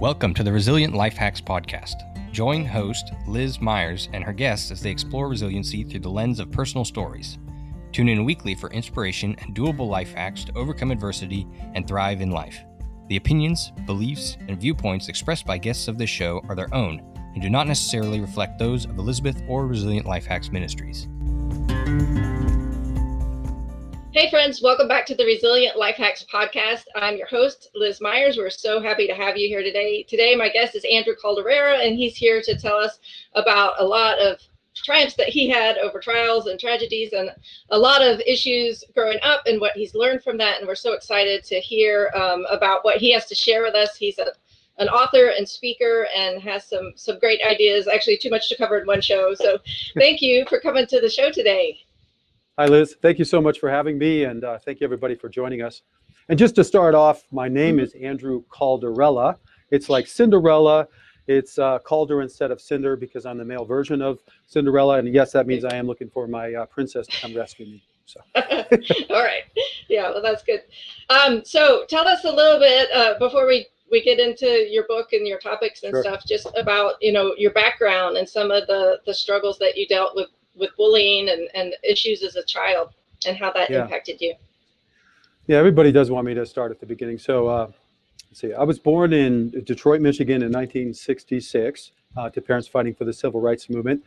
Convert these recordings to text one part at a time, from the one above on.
Welcome to the Resilient Life Hacks Podcast. Join host Liz Myers and her guests as they explore resiliency through the lens of personal stories. Tune in weekly for inspiration and doable life hacks to overcome adversity and thrive in life. The opinions, beliefs, and viewpoints expressed by guests of this show are their own and do not necessarily reflect those of Elizabeth or Resilient Life Hacks Ministries. Hey, friends, welcome back to the Resilient Life Hacks podcast. I'm your host, Liz Myers. We're so happy to have you here today. Today, my guest is Andrew Calderella, and he's here to tell us about a lot of triumphs that he had over trials and tragedies and a lot of issues growing up and what he's learned from that. And we're so excited to hear um, about what he has to share with us. He's a an author and speaker and has some some great ideas actually too much to cover in one show so thank you for coming to the show today Hi, Liz. Thank you so much for having me, and uh, thank you everybody for joining us. And just to start off, my name is Andrew Calderella. It's like Cinderella. It's uh, Calder instead of Cinder because I'm the male version of Cinderella, and yes, that means I am looking for my uh, princess to come rescue me. So. All right. Yeah, well, that's good. Um, so tell us a little bit uh, before we we get into your book and your topics and sure. stuff, just about you know your background and some of the the struggles that you dealt with with bullying and, and issues as a child and how that yeah. impacted you. Yeah, everybody does want me to start at the beginning. So, uh, let's see. I was born in Detroit, Michigan in 1966 uh, to parents fighting for the civil rights movement.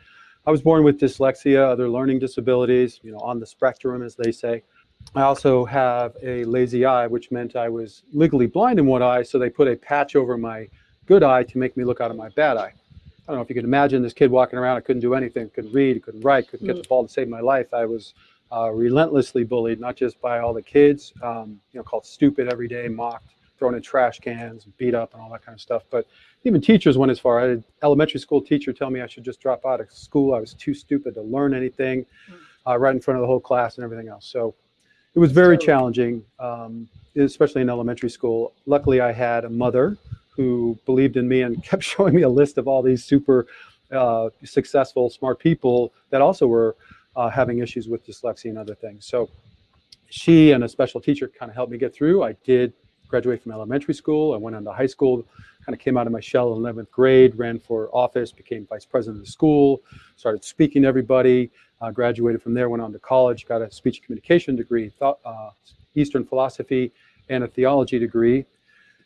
I was born with dyslexia, other learning disabilities, you know, on the spectrum, as they say. I also have a lazy eye, which meant I was legally blind in one eye, so they put a patch over my good eye to make me look out of my bad eye. I don't know if you can imagine this kid walking around. I couldn't do anything, couldn't read, couldn't write, couldn't get the mm. ball to save my life. I was uh, relentlessly bullied, not just by all the kids, um, you know, called stupid every day, mocked, thrown in trash cans, beat up, and all that kind of stuff. But even teachers went as far. I had an elementary school teacher tell me I should just drop out of school. I was too stupid to learn anything, mm. uh, right in front of the whole class and everything else. So it was very challenging, um, especially in elementary school. Luckily, I had a mother who believed in me and kept showing me a list of all these super uh, successful, smart people that also were uh, having issues with dyslexia and other things. So she and a special teacher kind of helped me get through. I did graduate from elementary school. I went on to high school, kind of came out of my shell in 11th grade, ran for office, became vice president of the school, started speaking to everybody, uh, graduated from there, went on to college, got a speech communication degree, thought, uh, Eastern philosophy, and a theology degree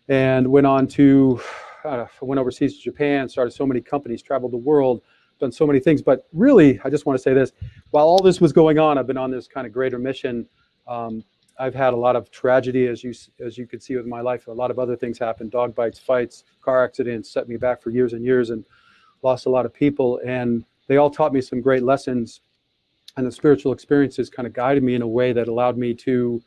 and went on to uh, went overseas to Japan, started so many companies, traveled the world, done so many things. But really, I just want to say this: while all this was going on, I've been on this kind of greater mission. Um, I've had a lot of tragedy, as you as you can see with my life. A lot of other things happened: dog bites, fights, car accidents, set me back for years and years, and lost a lot of people. And they all taught me some great lessons. And the spiritual experiences kind of guided me in a way that allowed me to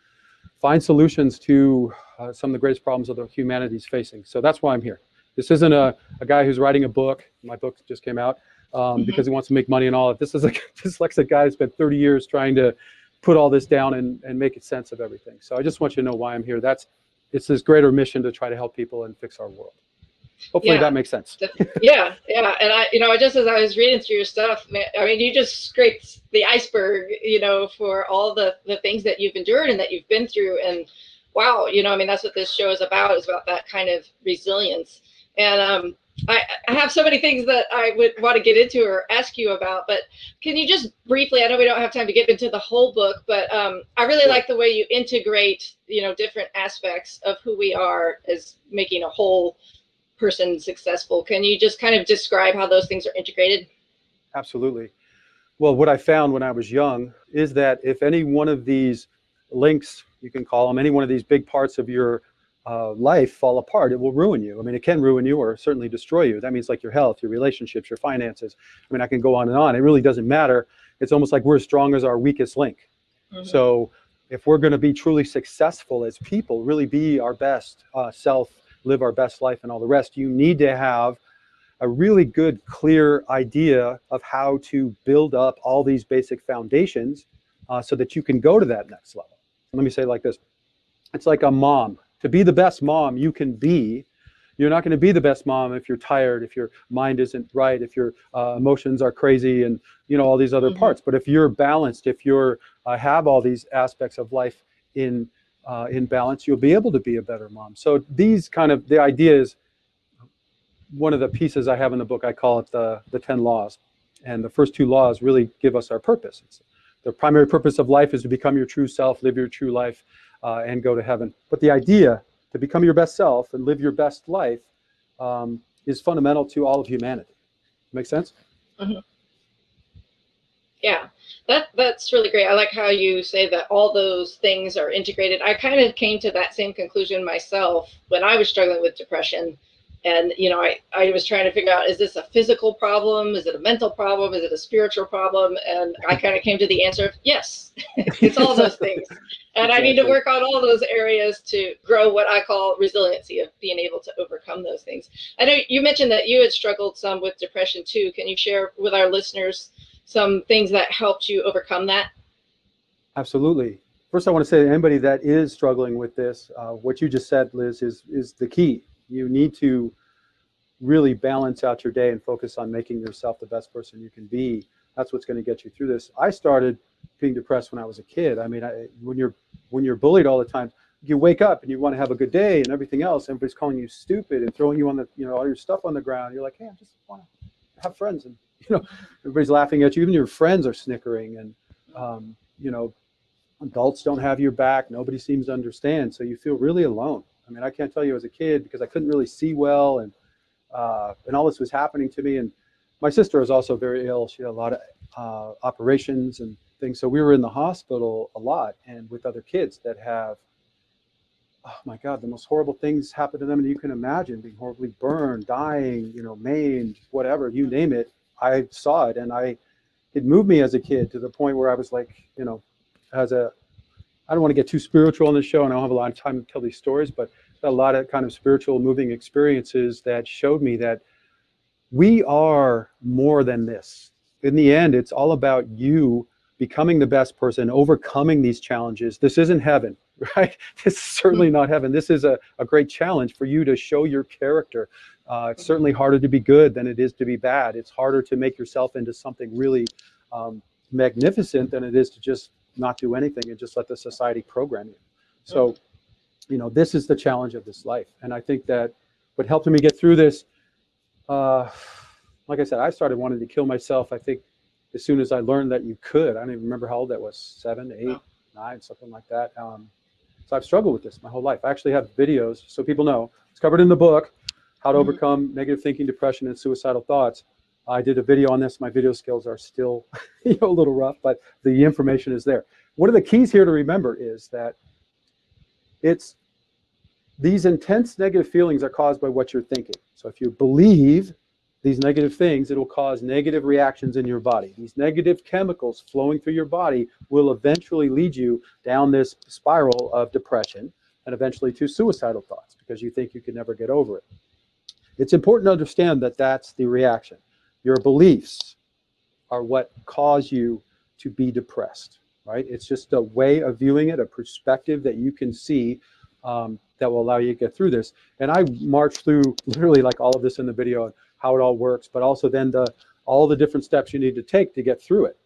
find solutions to uh, some of the greatest problems that the humanity is facing. So that's why I'm here. This isn't a, a guy who's writing a book. My book just came out um, mm-hmm. because he wants to make money and all of This is a dyslexic guy who spent 30 years trying to put all this down and, and make it sense of everything. So I just want you to know why I'm here. That's it's this greater mission to try to help people and fix our world. Hopefully yeah. that makes sense. yeah, yeah, and I, you know, just as I was reading through your stuff, man, I mean, you just scraped the iceberg, you know, for all the the things that you've endured and that you've been through, and wow, you know, I mean, that's what this show is about, is about that kind of resilience. And um, I, I have so many things that I would want to get into or ask you about, but can you just briefly, I know we don't have time to get into the whole book, but um, I really like the way you integrate, you know, different aspects of who we are as making a whole person successful. Can you just kind of describe how those things are integrated? Absolutely. Well, what I found when I was young is that if any one of these links you can call them any one of these big parts of your uh, life fall apart, it will ruin you. I mean, it can ruin you or certainly destroy you. That means like your health, your relationships, your finances. I mean, I can go on and on. It really doesn't matter. It's almost like we're as strong as our weakest link. Mm-hmm. So if we're going to be truly successful as people, really be our best uh, self, live our best life, and all the rest, you need to have a really good, clear idea of how to build up all these basic foundations uh, so that you can go to that next level. Let me say like this. It's like a mom. To be the best mom you can be you're not going to be the best mom if you're tired if your mind isn't right if your uh, emotions are crazy and you know all these other mm-hmm. parts. But if you're balanced if you're uh, have all these aspects of life in uh, in balance you'll be able to be a better mom so these kind of the idea is one of the pieces I have in the book. I call it the the ten laws, and the first two laws really give us our purpose. It's, the primary purpose of life is to become your true self, live your true life, uh, and go to heaven. But the idea to become your best self and live your best life um, is fundamental to all of humanity. Make sense? Mm-hmm. Yeah, that that's really great. I like how you say that all those things are integrated. I kind of came to that same conclusion myself when I was struggling with depression. And you know I, I was trying to figure out is this a physical problem? Is it a mental problem? Is it a spiritual problem? And i kind of came to the answer of yes it's all those things. And i need to work on all those areas to grow what i call resiliency of being able to overcome those things. I know you mentioned that you had struggled some with depression too. Can you share with our listeners some things that helped you overcome that absolutely first i want to say to anybody that is struggling with this uh, what you just said liz is is the key you need to really balance out your day and focus on making yourself the best person you can be. That's what's going to get you through this. I started being depressed when I was a kid. I mean, I, when you're when you're bullied all the time, you wake up and you want to have a good day and everything else. Everybody's calling you stupid and throwing you on the you know all your stuff on the ground. You're like, hey, I just want to have friends, and you know, everybody's laughing at you. Even your friends are snickering, and um, you know, adults don't have your back. Nobody seems to understand, so you feel really alone. I mean, I can't tell you as a kid because I couldn't really see well, and uh, and all this was happening to me. And my sister was also very ill. She had a lot of uh, operations and things, so we were in the hospital a lot, and with other kids that have, oh my God, the most horrible things happen to them that you can imagine: being horribly burned, dying, you know, maimed, whatever you name it. I saw it, and I, it moved me as a kid to the point where I was like, you know, as a I don't want to get too spiritual on the show, and I don't have a lot of time to tell these stories, but a lot of kind of spiritual moving experiences that showed me that we are more than this. In the end, it's all about you becoming the best person, overcoming these challenges. This isn't heaven, right? This is certainly not heaven. This is a, a great challenge for you to show your character. Uh, it's certainly harder to be good than it is to be bad. It's harder to make yourself into something really um, magnificent than it is to just not do anything and just let the society program you. So, you know, this is the challenge of this life. And I think that what helped me get through this, uh, like I said, I started wanting to kill myself. I think as soon as I learned that you could, I don't even remember how old that was, seven, eight, nine, something like that. Um, so I've struggled with this my whole life. I actually have videos, so people know. It's covered in the book, How to mm-hmm. Overcome Negative Thinking, Depression, and Suicidal Thoughts. I did a video on this. My video skills are still you know, a little rough, but the information is there. One of the keys here to remember is that it's these intense negative feelings are caused by what you're thinking. So if you believe these negative things, it'll cause negative reactions in your body. These negative chemicals flowing through your body will eventually lead you down this spiral of depression and eventually to suicidal thoughts because you think you can never get over it. It's important to understand that that's the reaction. Your beliefs are what cause you to be depressed, right? It's just a way of viewing it, a perspective that you can see um, that will allow you to get through this. And I marched through literally like all of this in the video how it all works, but also then the all the different steps you need to take to get through it.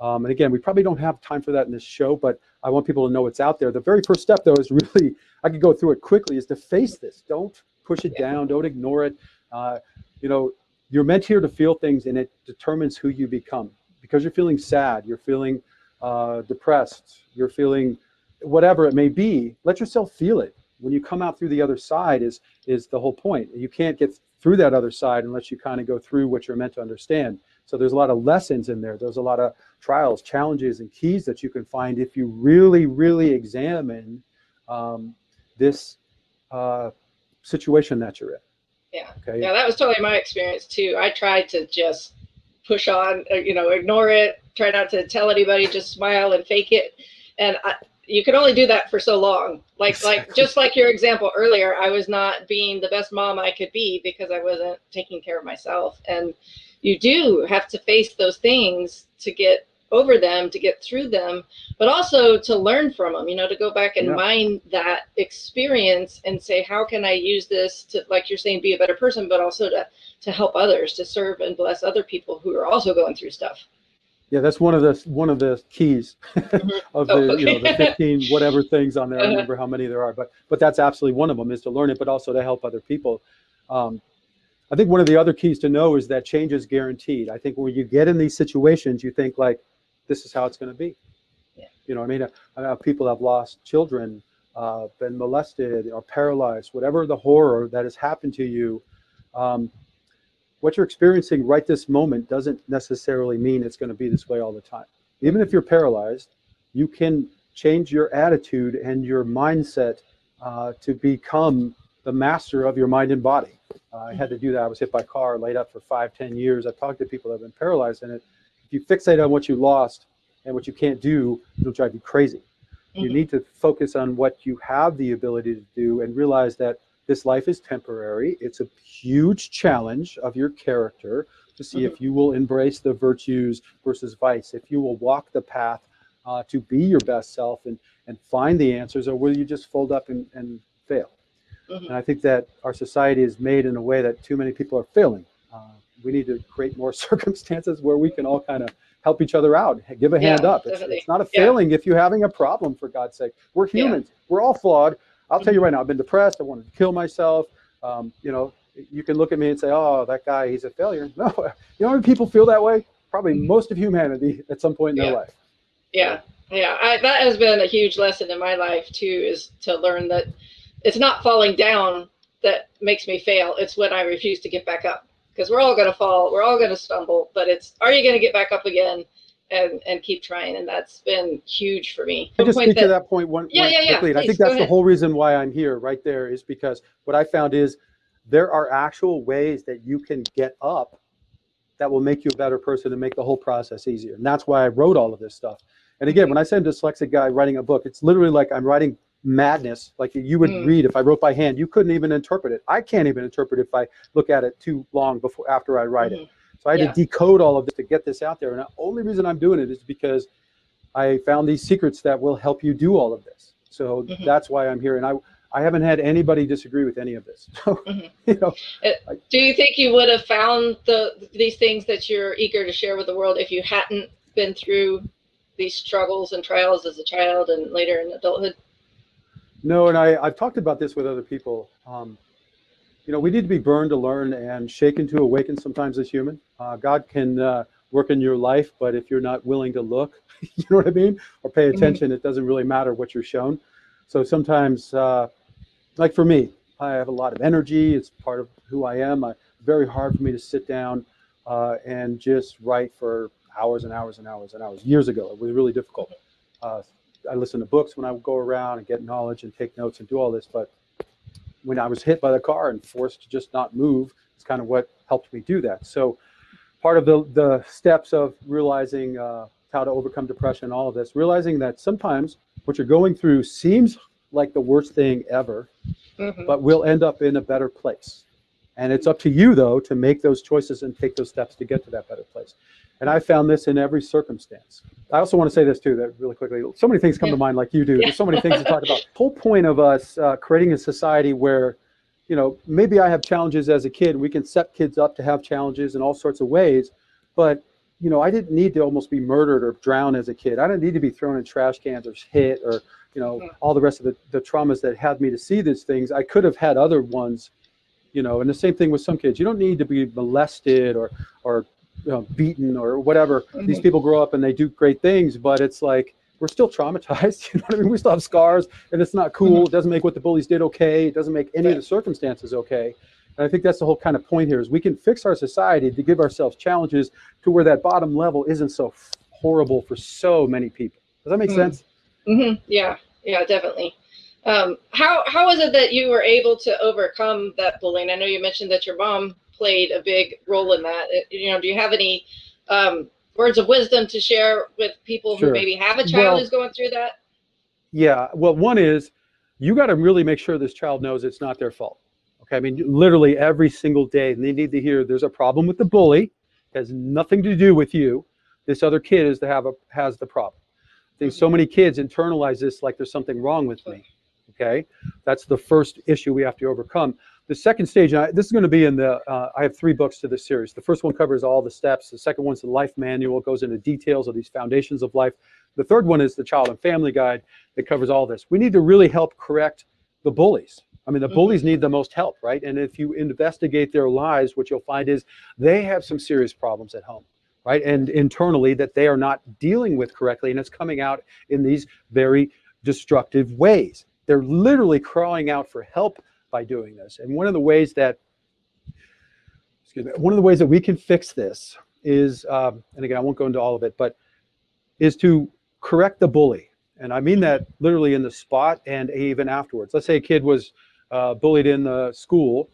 Um, and again, we probably don't have time for that in this show, but I want people to know it's out there. The very first step, though, is really I could go through it quickly. Is to face this. Don't push it down. Don't ignore it. Uh, you know, you're meant here to feel things and it determines who you become because you're feeling sad you're feeling uh, depressed you're feeling whatever it may be let yourself feel it when you come out through the other side is is the whole point you can't get through that other side unless you kind of go through what you're meant to understand so there's a lot of lessons in there there's a lot of trials challenges and keys that you can find if you really really examine um, this uh, situation that you're in yeah. Okay. Yeah, that was totally my experience too. I tried to just push on, uh, you know, ignore it, try not to tell anybody, just smile and fake it. And I, you can only do that for so long. Like, exactly. like just like your example earlier, I was not being the best mom I could be because I wasn't taking care of myself. And you do have to face those things to get over them to get through them, but also to learn from them, you know, to go back and yeah. mine that experience and say, how can I use this to, like you're saying, be a better person, but also to, to help others, to serve and bless other people who are also going through stuff. Yeah, that's one of the one of the keys mm-hmm. of the oh, okay. you know the 15 whatever things on there. I uh-huh. remember how many there are, but but that's absolutely one of them is to learn it, but also to help other people. Um, I think one of the other keys to know is that change is guaranteed. I think when you get in these situations, you think like, this is how it's going to be. Yeah. You know, I mean, I people have lost children, uh, been molested or paralyzed, whatever the horror that has happened to you. Um, what you're experiencing right this moment doesn't necessarily mean it's going to be this way all the time. Even if you're paralyzed, you can change your attitude and your mindset uh, to become the master of your mind and body. Uh, I had to do that. I was hit by a car, laid up for five, ten years. I've talked to people that have been paralyzed, and it, if you fixate on what you lost and what you can't do, it'll drive you crazy. You Mhm. need to focus on what you have the ability to do and realize that this life is temporary. It's a huge challenge of your character to see if you will embrace the virtues versus vice, if you will walk the path uh, to be your best self and, and find the answers, or will you just fold up and, and fail? Mhm. And I think that our society is made in a way that too many people are failing. Uh, we need to create more circumstances where we can all kind of help each other out, give a hand up. It's, it's not a Yeah. failing if you're having a problem, for God's sake. We're Yeah. humans. We're all flawed. I'll tell you right now, I've been depressed. I wanted to kill myself. Um, you know, you can look at me and say, oh, that guy, he's a failure. No, you know how many people feel that way? Probably Mhm. most of humanity at some point in their life. Yeah, yeah. I, that has been a huge lesson in my life too, is to learn that it's not falling down that makes me fail. It's when I refuse to get back up. Because we're all going to fall, we're all going to stumble, but it's are you going to get back up again and and keep trying? And that's been huge for me. I just speak to that- that point one, Yeah, one yeah, yeah, quickly, and I think that's the whole reason why I'm here right there is because what I found is there are actual ways that you can get up that will make you a better person and make the whole process easier. And that's why I wrote all of this stuff. And again, Mm-hmm. when I say I'm a dyslexic guy writing a book, it's literally like I'm writing madness, like you would Mm. read if I wrote by hand. You couldn't even interpret it. I can't even interpret if I look at it too long before after I write it. So I had Yeah. to decode all of this to get this out there. And the only reason I'm doing it is because I found these secrets that will help you do all of this. So Mhm. that's why I'm here. And I, I haven't had anybody disagree with any of this. So, Mhm. you know, Do you think you would have found the these things that you're eager to share with the world if you hadn't been through these struggles and trials as a child and later in adulthood? no, and I, I've talked about this with other people. Um, you know, we need to be burned to learn and shaken to awaken sometimes as human. Uh, God can uh, work in your life, but if you're not willing to look, you know what I mean, or pay Mhm. attention, it doesn't really matter what you're shown. So sometimes, uh, like for me, I have a lot of energy. It's part of who I am. I, very hard for me to sit down uh, and just write for hours and hours and hours and hours. Years ago, it was really difficult. Uh, I listen to books when I go around and get knowledge and take notes and do all this. But when I was hit by the car and forced to just not move, it's kind of what helped me do that. So part of the, the steps of realizing uh, how to overcome depression, all of this, realizing that sometimes what you're going through seems like the worst thing ever, Mhm. but we'll end up in a better place. And it's up to you, though, to make those choices and take those steps to get to that better place. And I found this in every circumstance. I also want to say this, too, that really quickly. So many things come Yeah. to mind, like you do. Yeah. There's so many things to talk about. whole point of us uh, creating a society where, you know, maybe I have challenges as a kid. We can set kids up to have challenges in all sorts of ways. But, you know, I didn't need to almost be murdered or drown as a kid. I didn't need to be thrown in trash cans or hit or you know, all the rest of the, the traumas that had me to see these things. I could have had other ones, you know, and the same thing with some kids. You don't need to be molested or, or you know, beaten or whatever. These Mhm. people grow up and they do great things, but it's like, we're still traumatized. You know what I mean? We still have scars and it's not cool. It doesn't make what the bullies did okay. It doesn't make any of the circumstances okay. And I think that's the whole kind of point here is we can fix our society to give ourselves challenges to where that bottom level isn't so horrible for so many people. Does that make Mm. sense? hmm Yeah, yeah, definitely. Um, how how was it that you were able to overcome that bullying? I know you mentioned that your mom played a big role in that. You know, do you have any um, words of wisdom to share with people Sure. who maybe have a child Well- who's going through that? Yeah. Well, one is you got to really make sure this child knows it's not their fault. Okay. I mean, literally every single day, they need to hear there's a problem with the bully. It has nothing to do with you. This other kid is to have a has the problem. I think so many kids internalize this like there's something wrong with me. Okay. That's the first issue we have to overcome. The second stage, and I, this is going to be in the, uh, I have three books to this series. The first one covers all the steps. The second one's the life manual, goes into details of these foundations of life. The third one is the child and family guide that covers all this. We need to really help correct the bullies. I mean, the Mhm. bullies need the most help, right? And if you investigate their lives, what you'll find is they have some serious problems at home, right? And internally that they are not dealing with correctly, and it's coming out in these very destructive ways. They're literally crying out for help by doing this. And one of the ways that, excuse me, one of the ways that we can fix this is, um, and again, I won't go into all of it, but is to correct the bully. And I mean that literally in the spot and even afterwards. Let's say a kid was uh, bullied in the school.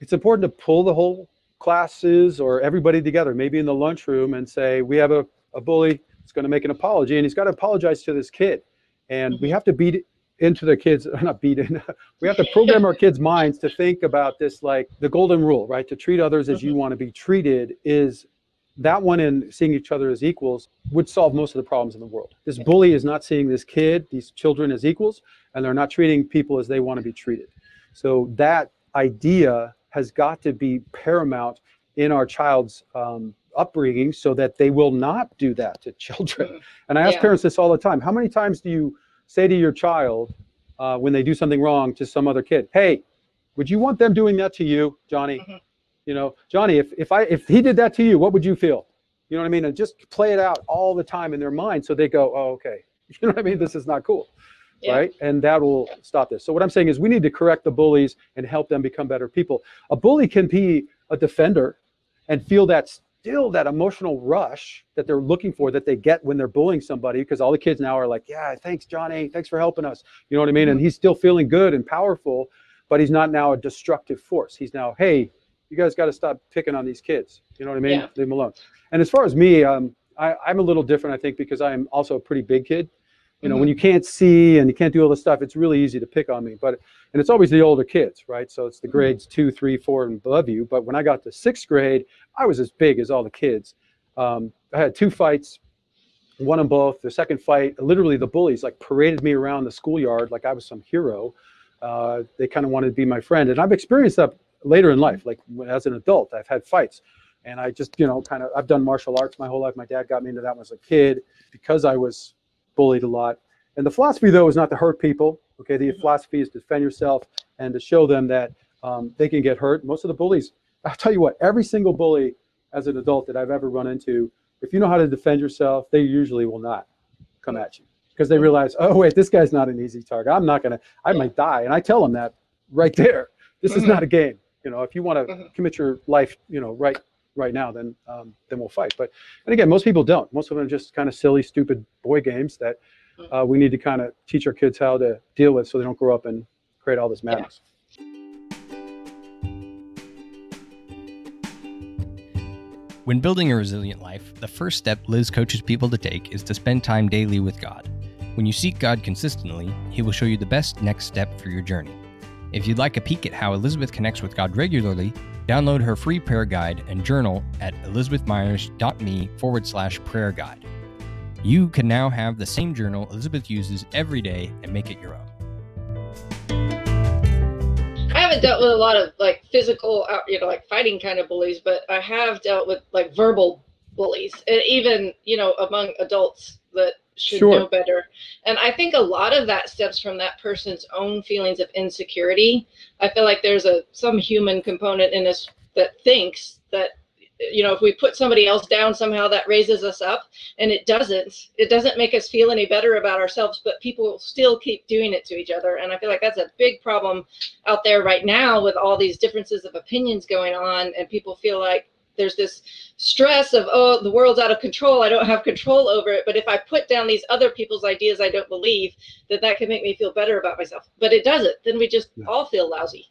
It's important to pull the whole classes or everybody together, maybe in the lunchroom, and say, we have a, a bully that's going to make an apology, and he's got to apologize to this kid. And we have to beat into their kids, are not beat in, we have to program our kids' minds to think about this like the golden rule, right? To treat others as you want to be treated is that one and seeing each other as equals would solve most of the problems in the world. This bully is not seeing this kid, these children as equals, and they're not treating people as they want to be treated. So that idea has got to be paramount in our child's um, upbringing so that they will not do that to children. And I ask Yeah. parents this all the time. How many times do you say to your child uh, when they do something wrong to some other kid, hey, would you want them doing that to you, Johnny? Mhm. You know, Johnny, if, if I if he did that to you, what would you feel? You know what I mean? And just play it out all the time in their mind so they go, oh, okay. You know what I mean? This is not cool. Yeah. Right. And that will stop this. So what I'm saying is we need to correct the bullies and help them become better people. A bully can be a defender and feel that still that emotional rush that they're looking for that they get when they're bullying somebody because all the kids now are like, yeah, thanks, Johnny. Thanks for helping us. You know what I mean? And he's still feeling good and powerful, but he's not now a destructive force. He's now, hey, you guys got to stop picking on these kids. You know what I mean? Yeah. Leave them alone. And as far as me, um, I, I'm a little different, I think, because I'm also a pretty big kid. You know, when you can't see and you can't do all this stuff, it's really easy to pick on me. But and it's always the older kids, right? So it's the grades two, three, four, and above you. But when I got to sixth grade, I was as big as all the kids. Um, I had two fights, won them both. The second fight, literally the bullies like paraded me around the schoolyard like I was some hero. Uh, they kind of wanted to be my friend, and I've experienced that later in life. Like as an adult, I've had fights, and I just you know kind of I've done martial arts my whole life. My dad got me into that when I was a kid because I was bullied a lot. And the philosophy though is not to hurt people. Okay, the philosophy is to defend yourself and to show them that um, they can get hurt. Most of the bullies, I'll tell you what, every single bully as an adult that I've ever run into, if you know how to defend yourself, they usually will not come at you because they realize, oh wait, this guy's not an easy target. I'm not gonna, I might die, and I tell them that right there. This is Mhm. not a game. You know, if you want to Mhm. commit your life, you know, right right now, then um, then we'll fight. But and again, most people don't. Most of them are just kind of silly, stupid boy games that uh, we need to kind of teach our kids how to deal with, so they don't grow up and create all this madness. When building a resilient life, the first step Liz coaches people to take is to spend time daily with God. When you seek God consistently, He will show you the best next step for your journey. If you'd like a peek at how Elizabeth connects with God regularly, download her free prayer guide and journal at elizabethmyers.me forward slash prayer guide. You can now have the same journal Elizabeth uses every day and make it your own. I haven't dealt with a lot of like physical, uh, you know, like fighting kind of bullies, but I have dealt with like verbal bullies, and even you know among adults that should Sure. know better. And I think a lot of that stems from that person's own feelings of insecurity. I feel like there's a some human component in us that thinks that you know if we put somebody else down somehow that raises us up and it doesn't it doesn't make us feel any better about ourselves but people still keep doing it to each other and i feel like that's a big problem out there right now with all these differences of opinions going on and people feel like there's this stress of oh the world's out of control i don't have control over it but if i put down these other people's ideas i don't believe that that can make me feel better about myself but it doesn't then we just Yeah. all feel lousy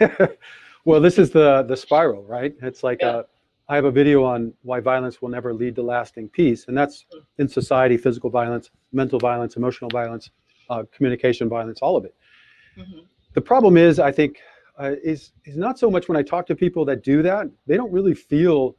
well, this is the the spiral, right? It's like Yeah. uh, I have a video on why violence will never lead to lasting peace, and that's in society: physical violence, mental violence, emotional violence, uh, communication violence, all of it. Mhm. The problem is, I think, uh, is is not so much when I talk to people that do that, they don't really feel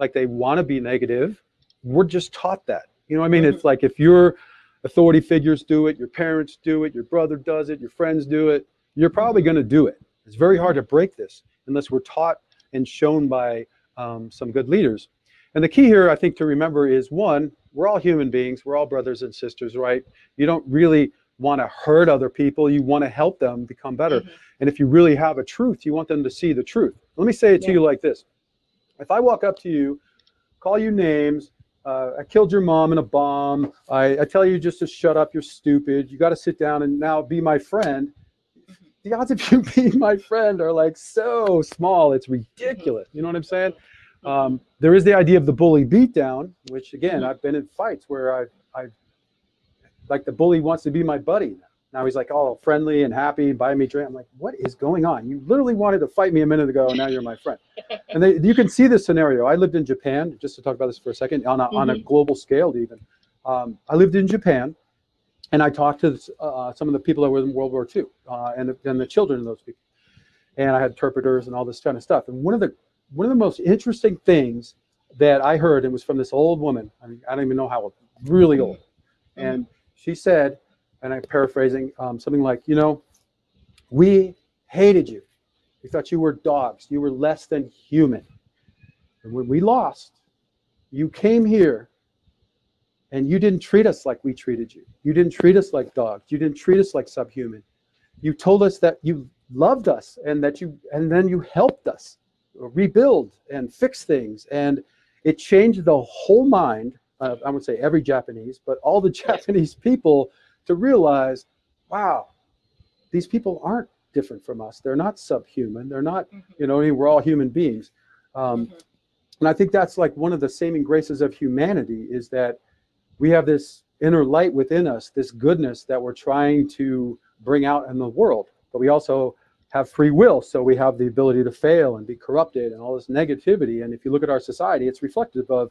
like they want to be negative. We're just taught that. You know what I mean? Mhm. It's like if your authority figures do it, your parents do it, your brother does it, your friends do it, you're probably going to do it. It's very hard to break this unless we're taught and shown by um, some good leaders. And the key here, I think, to remember is one, we're all human beings. We're all brothers and sisters, right? You don't really want to hurt other people. You want to help them become better. Mhm. And if you really have a truth, you want them to see the truth. Let me say it to you like this If I walk up to you, call you names, uh, I killed your mom in a bomb, I, I tell you just to shut up, you're stupid, you got to sit down and now be my friend. The odds of you being my friend are like so small, it's ridiculous. You know what I'm saying? Um, there is the idea of the bully beatdown, which again, Mhm. I've been in fights where I've, I, like the bully wants to be my buddy. Now he's like all friendly and happy, buy me drink. I'm like, what is going on? You literally wanted to fight me a minute ago, and now you're my friend. and they, you can see this scenario. I lived in Japan, just to talk about this for a second, on a, on a global scale even. Um, I lived in Japan, and I talked to uh, some of the people that were in World War II uh, and, the, and the children of those people. And I had interpreters and all this kind of stuff. And one of the one of the most interesting things that I heard, and was from this old woman. I mean, I don't even know how old, really old. And she said, and I'm paraphrasing, um, something like, you know, we hated you. We thought you were dogs. You were less than human. And when we lost, you came here and you didn't treat us like we treated you. You didn't treat us like dogs. You didn't treat us like subhuman. You told us that you loved us and that you, and then you helped us rebuild and fix things. And it changed the whole mind. Uh, I would say every Japanese, but all the Japanese people to realize, wow, these people aren't different from us. They're not subhuman. They're not, Mhm. you know, I mean, we're all human beings. Um, Mhm. and I think that's like one of the saving graces of humanity is that we have this inner light within us, this goodness that we're trying to bring out in the world. But we also have free will, so we have the ability to fail and be corrupted and all this negativity. And if you look at our society, it's reflective of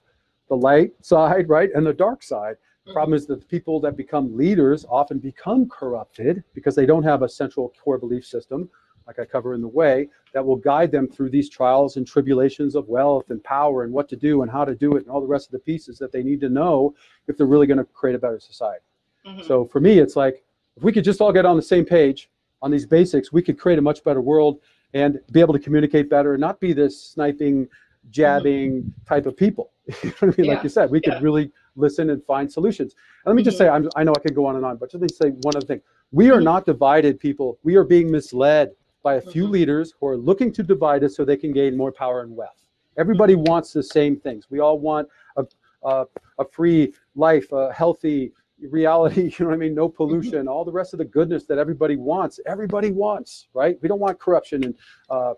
the light side, right, and the dark side. The problem is that the people that become leaders often become corrupted because they don't have a central core belief system, like I cover in the way, that will guide them through these trials and tribulations of wealth and power and what to do and how to do it and all the rest of the pieces that they need to know if they're really going to create a better society. Mhm. So for me, it's like if we could just all get on the same page on these basics, we could create a much better world and be able to communicate better and not be this sniping, jabbing type of people. you know what I mean? Yeah, Like you said, we could really listen and find solutions. And let me just Mhm. say, I'm, I know I could go on and on, but just let me say one other thing. We are Mhm. not divided people. We are being misled by a few Mhm. leaders who are looking to divide us so they can gain more power and wealth. Everybody Mm-hmm. wants the same things. We all want a, a, a free life, a healthy reality, you know what I mean? No Mm-hmm. pollution, all the rest of the goodness that everybody wants. Everybody wants, right? We don't want corruption and uh,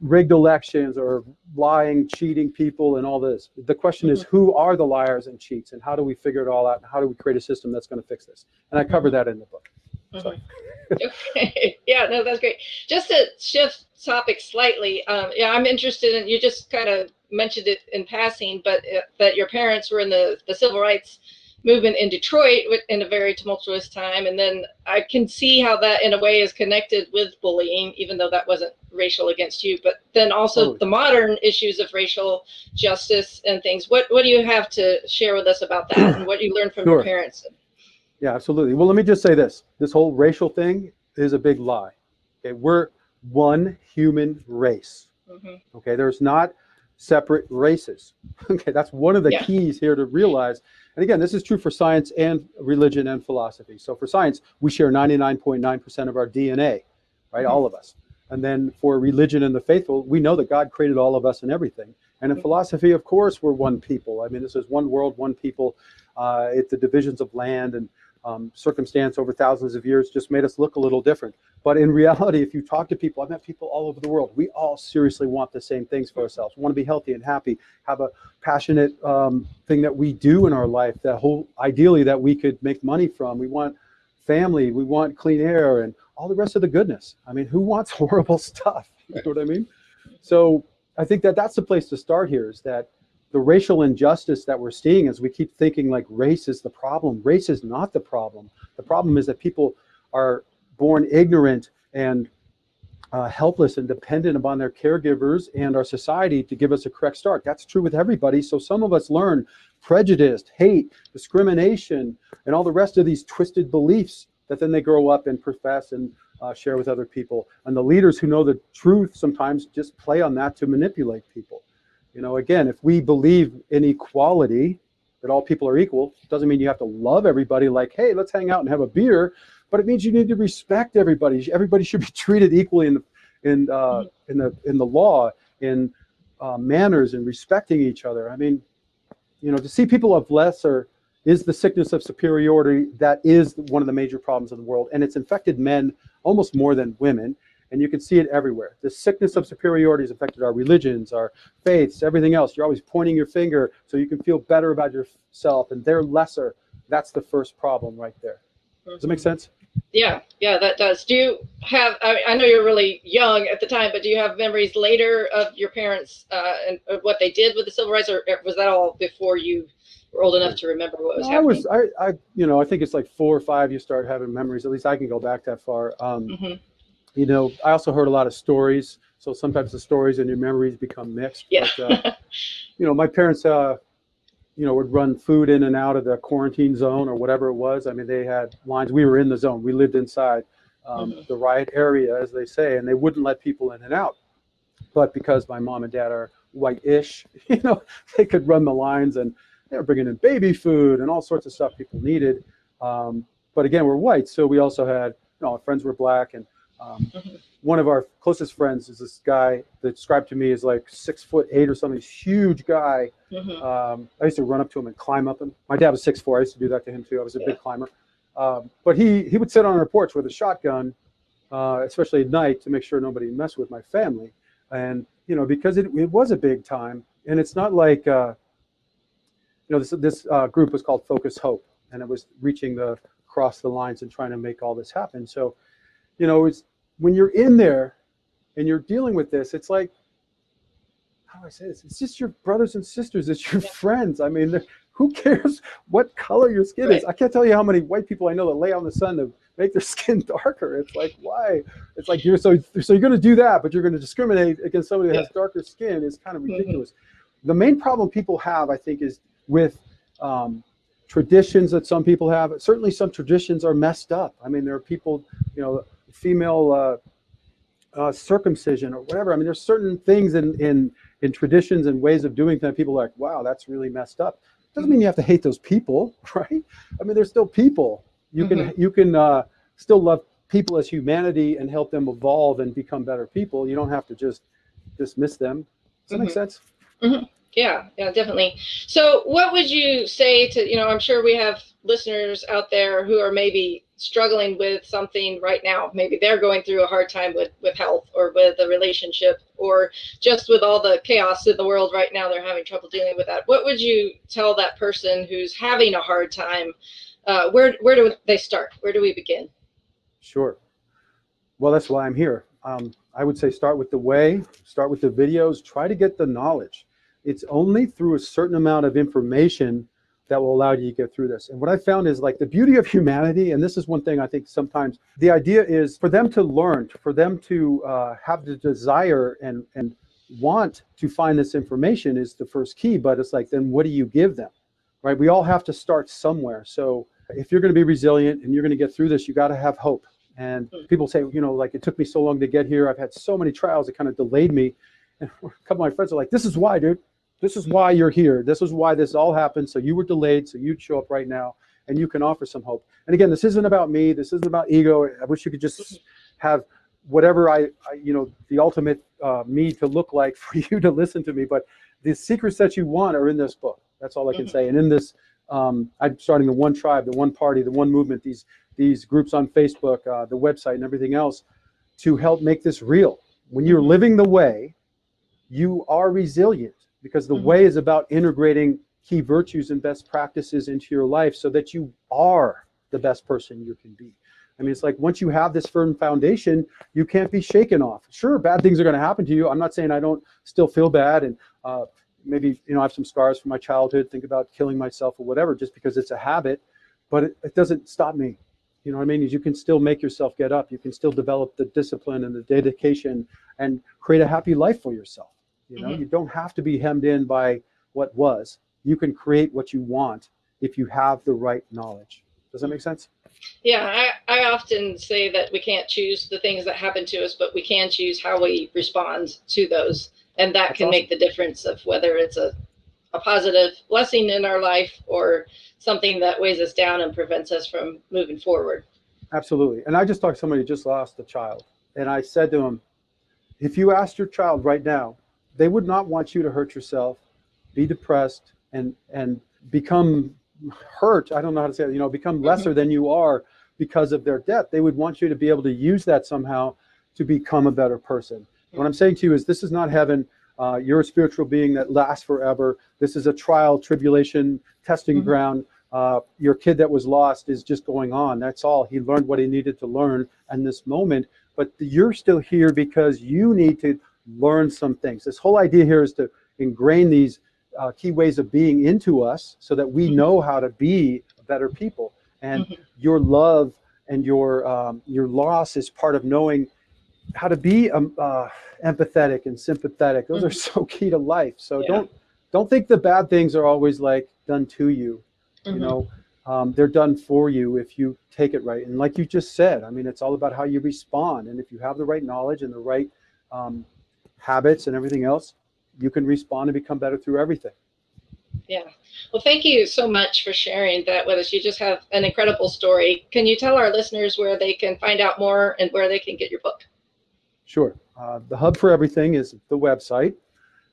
rigged elections or lying, cheating people and all this. The question is who are the liars and cheats and how do we figure it all out and how do we create a system that's going to fix this? And I cover that in the book. Sorry. Okay. yeah, no, that's great. Just to shift topic slightly, um, yeah, I'm interested in. You just kind of mentioned it in passing, but uh, that your parents were in the the civil rights movement in Detroit in a very tumultuous time, and then I can see how that, in a way, is connected with bullying, even though that wasn't racial against you. But then also Totally. the modern issues of racial justice and things. What what do you have to share with us about that, and what you learned from your parents? Yeah, absolutely. Well, let me just say this. This whole racial thing is a big lie. Okay, we're one human race. Mhm. Okay, there's not separate races. Okay, that's one of the Yeah. keys here to realize. And again, this is true for science and religion and philosophy. So for science, we share 99.9% of our DNA, right? All of us. And then for religion and the faithful, we know that God created all of us and everything. And in philosophy, of course, we're one people. I mean, this is one world, one people. Uh, it's the divisions of land and um, circumstance over thousands of years just made us look a little different. But in reality, if you talk to people, I've met people all over the world. We all seriously want the same things for ourselves. We want to be healthy and happy, have a passionate um, thing that we do in our life. That whole ideally that we could make money from. We want family. We want clean air and all the rest of the goodness. I mean, who wants horrible stuff? You know what I mean? So I think that that's the place to start here. Is that the racial injustice that we're seeing as we keep thinking like race is the problem. Race is not the problem. The problem is that people are born ignorant and uh, helpless and dependent upon their caregivers and our society to give us a correct start. That's true with everybody. So some of us learn prejudice, hate, discrimination, and all the rest of these twisted beliefs that then they grow up and profess and uh, share with other people. And the leaders who know the truth sometimes just play on that to manipulate people. You know, again, if we believe in equality, that all people are equal, doesn't mean you have to love everybody like, hey, let's hang out and have a beer. but it means you need to respect everybody. Everybody should be treated equally in the in uh, in the in the law, in uh, manners, and respecting each other. I mean, you know, to see people of lesser is the sickness of superiority that is one of the major problems in the world, and it's infected men almost more than women. And you can see it everywhere. The sickness of superiority has affected our religions, our faiths, everything else. You're always pointing your finger so you can feel better about yourself, and they're lesser. That's the first problem right there. Does that make sense? Yeah, yeah, that does. Do you have? I, I know you're really young at the time, but do you have memories later of your parents uh, and of what they did with the civil rights, or was that all before you were old enough to remember what was happening? I happening? was, I, I, you know, I think it's like four or five. You start having memories. At least I can go back that far. Um, Mhm. You know, I also heard a lot of stories. So sometimes the stories and your memories become mixed. Yeah. But, uh, you know, my parents, uh, you know, would run food in and out of the quarantine zone or whatever it was. I mean, they had lines. We were in the zone. We lived inside um, Mhm. the riot area, as they say, and they wouldn't let people in and out. But because my mom and dad are white-ish, you know, they could run the lines, and they were bringing in baby food and all sorts of stuff people needed. Um, but again, we're white, so we also had, you know, our friends were black, and um, one of our closest friends is this guy that described to me as like six foot eight or something, huge guy. Mhm. Um, I used to run up to him and climb up him. My dad was six four. I used to do that to him too. I was a Yeah. big climber. Um, but he he would sit on our porch with a shotgun, uh, especially at night, to make sure nobody messed with my family. And you know, because it, it was a big time, and it's not like uh, you know this this uh, group was called Focus Hope, and it was reaching the across the lines and trying to make all this happen. So, you know, it's when you're in there and you're dealing with this, it's like how do I say this? It's just your brothers and sisters. It's your Yeah. friends. I mean, who cares what color your skin is? I can't tell you how many white people I know that lay out in the sun to make their skin darker. It's like why? It's like you're so so you're going to do that, but you're going to discriminate against somebody that has darker skin. It's kind of Mhm. ridiculous. The main problem people have, I think, is with um, traditions that some people have. Certainly, some traditions are messed up. I mean, there are people, you know, female uh, uh, circumcision or whatever. I mean, there's certain things in in in traditions and ways of doing that people are like, wow, that's really messed up. Doesn't mean you have to hate those people, right? I mean, they're still people. You can you can uh, still love people as humanity and help them evolve and become better people. You don't have to just dismiss them. Does that make Mhm. sense? Yeah, yeah, definitely. So, what would you say to, you know, I'm sure we have listeners out there who are maybe struggling with something right now. Maybe they're going through a hard time with with health or with a relationship or just with all the chaos in the world right now, they're having trouble dealing with that. What would you tell that person who's having a hard time? Uh, where where do they start? Where do we begin? Sure. Well, that's why I'm here. Um, I would say start with the way, start with the videos, try to get the knowledge. It's only through a certain amount of information that will allow you to get through this. And what I found is like the beauty of humanity, and this is one thing I think sometimes the idea is for them to learn, for them to uh, have the desire and and want to find this information is the first key. But it's like then what do you give them, right? We all have to start somewhere. So if you're going to be resilient and you're going to get through this, you got to have hope. And people say, you know, like it took me so long to get here. I've had so many trials that kind of delayed me. And a couple of my friends are like, this is why, dude. This is why you're here. This is why this all happened. So you were delayed. So you'd show up right now and you can offer some hope. And again, this isn't about me. This isn't about ego. I wish you could just have whatever I, I you know, the ultimate uh, me to look like for you to listen to me. But the secrets that you want are in this book. That's all I can Mhm. say. And in this, um, I'm starting the one tribe, the one party, the one movement, these these groups on Facebook, uh, the website, and everything else to help make this real. When you're Mhm. living the way, you are resilient because the Mhm. way is about integrating key virtues and best practices into your life so that you are the best person you can be. I mean, it's like once you have this firm foundation, you can't be shaken off. Sure, bad things are going to happen to you. I'm not saying I don't still feel bad and uh, maybe you know I have some scars from my childhood. Think about killing myself or whatever, just because it's a habit. But it, it doesn't stop me. You know what I mean? Is you can still make yourself get up. You can still develop the discipline and the dedication and create a happy life for yourself. You know, Mhm. you don't have to be hemmed in by what was. You can create what you want if you have the right knowledge. Does that make sense? Yeah, I, I often say that we can't choose the things that happen to us, but we can choose how we respond to those. And that That's can make the difference of whether it's a, a positive blessing in our life or something that weighs us down and prevents us from moving forward. Absolutely. And I just talked to somebody who just lost a child. And I said to him, if you asked your child right now, they would not want you to hurt yourself, be depressed, and and become hurt. I don't know how to say it, you know, become mm-hmm. lesser than you are because of their death. They would want you to be able to use that somehow to become a better person. What I'm saying to you is this is not heaven. Uh, you're a spiritual being that lasts forever. This is a trial, tribulation, testing mm-hmm. ground. Uh, your kid that was lost is just going on. That's all. He learned what he needed to learn in this moment. But you're still here because you need to learn some things. This whole idea here is to ingrain these uh, key ways of being into us so that we mm-hmm. know how to be better people. And mm-hmm. your love and your um, your loss is part of knowing how to be um, uh, empathetic and sympathetic. Those mm-hmm. are so key to life. So yeah. don't don't think the bad things are always like done to you. Mm-hmm. You know, um, they're done for you if you take it right. And like you just said, I mean, it's all about how you respond. And if you have the right knowledge and the right um, habits and everything else, you can respond and become better through everything. Yeah. Well, thank you so much for sharing that with us. You just have an incredible story. Can you tell our listeners where they can find out more and where they can get your book? Sure. Uh, the hub for everything is the website,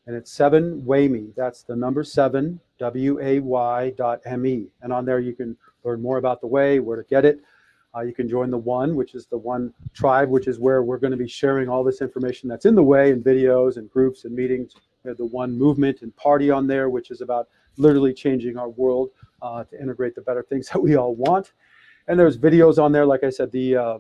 and it's seven wayme. That's the number seven w a y dot m e. And on there you can learn more about the way, where to get it. Uh, you can join the one, which is the one tribe, which is where we're going to be sharing all this information that's in the way in videos and groups and meetings. We have the one movement and party on there, which is about literally changing our world uh, to integrate the better things that we all want. And there's videos on there, like I said, the uh,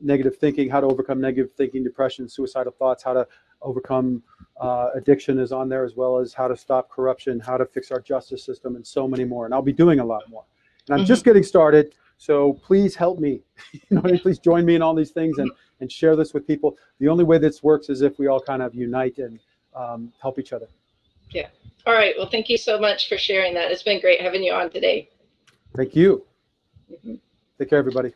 negative thinking, how to overcome negative thinking, depression, suicidal thoughts, how to overcome uh, addiction is on there, as well as how to stop corruption, how to fix our justice system, and so many more. And I'll be doing a lot more. And I'm mm-hmm. just getting started, so please help me. you know, please join me in all these things and and share this with people. The only way this works is if we all kind of unite and um, help each other. Yeah. All right. Well, thank you so much for sharing that. It's been great having you on today. Thank you. Mm-hmm. Take care, everybody.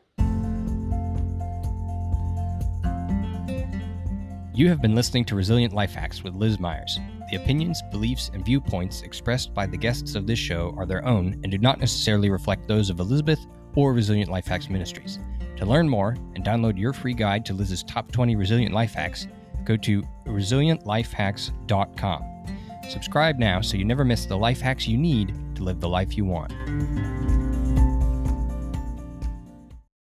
You have been listening to Resilient Life Hacks with Liz Myers. The opinions, beliefs, and viewpoints expressed by the guests of this show are their own and do not necessarily reflect those of Elizabeth or Resilient Life Hacks Ministries. To learn more and download your free guide to Liz's top 20 resilient life hacks, go to resilientlifehacks.com. Subscribe now so you never miss the life hacks you need to live the life you want.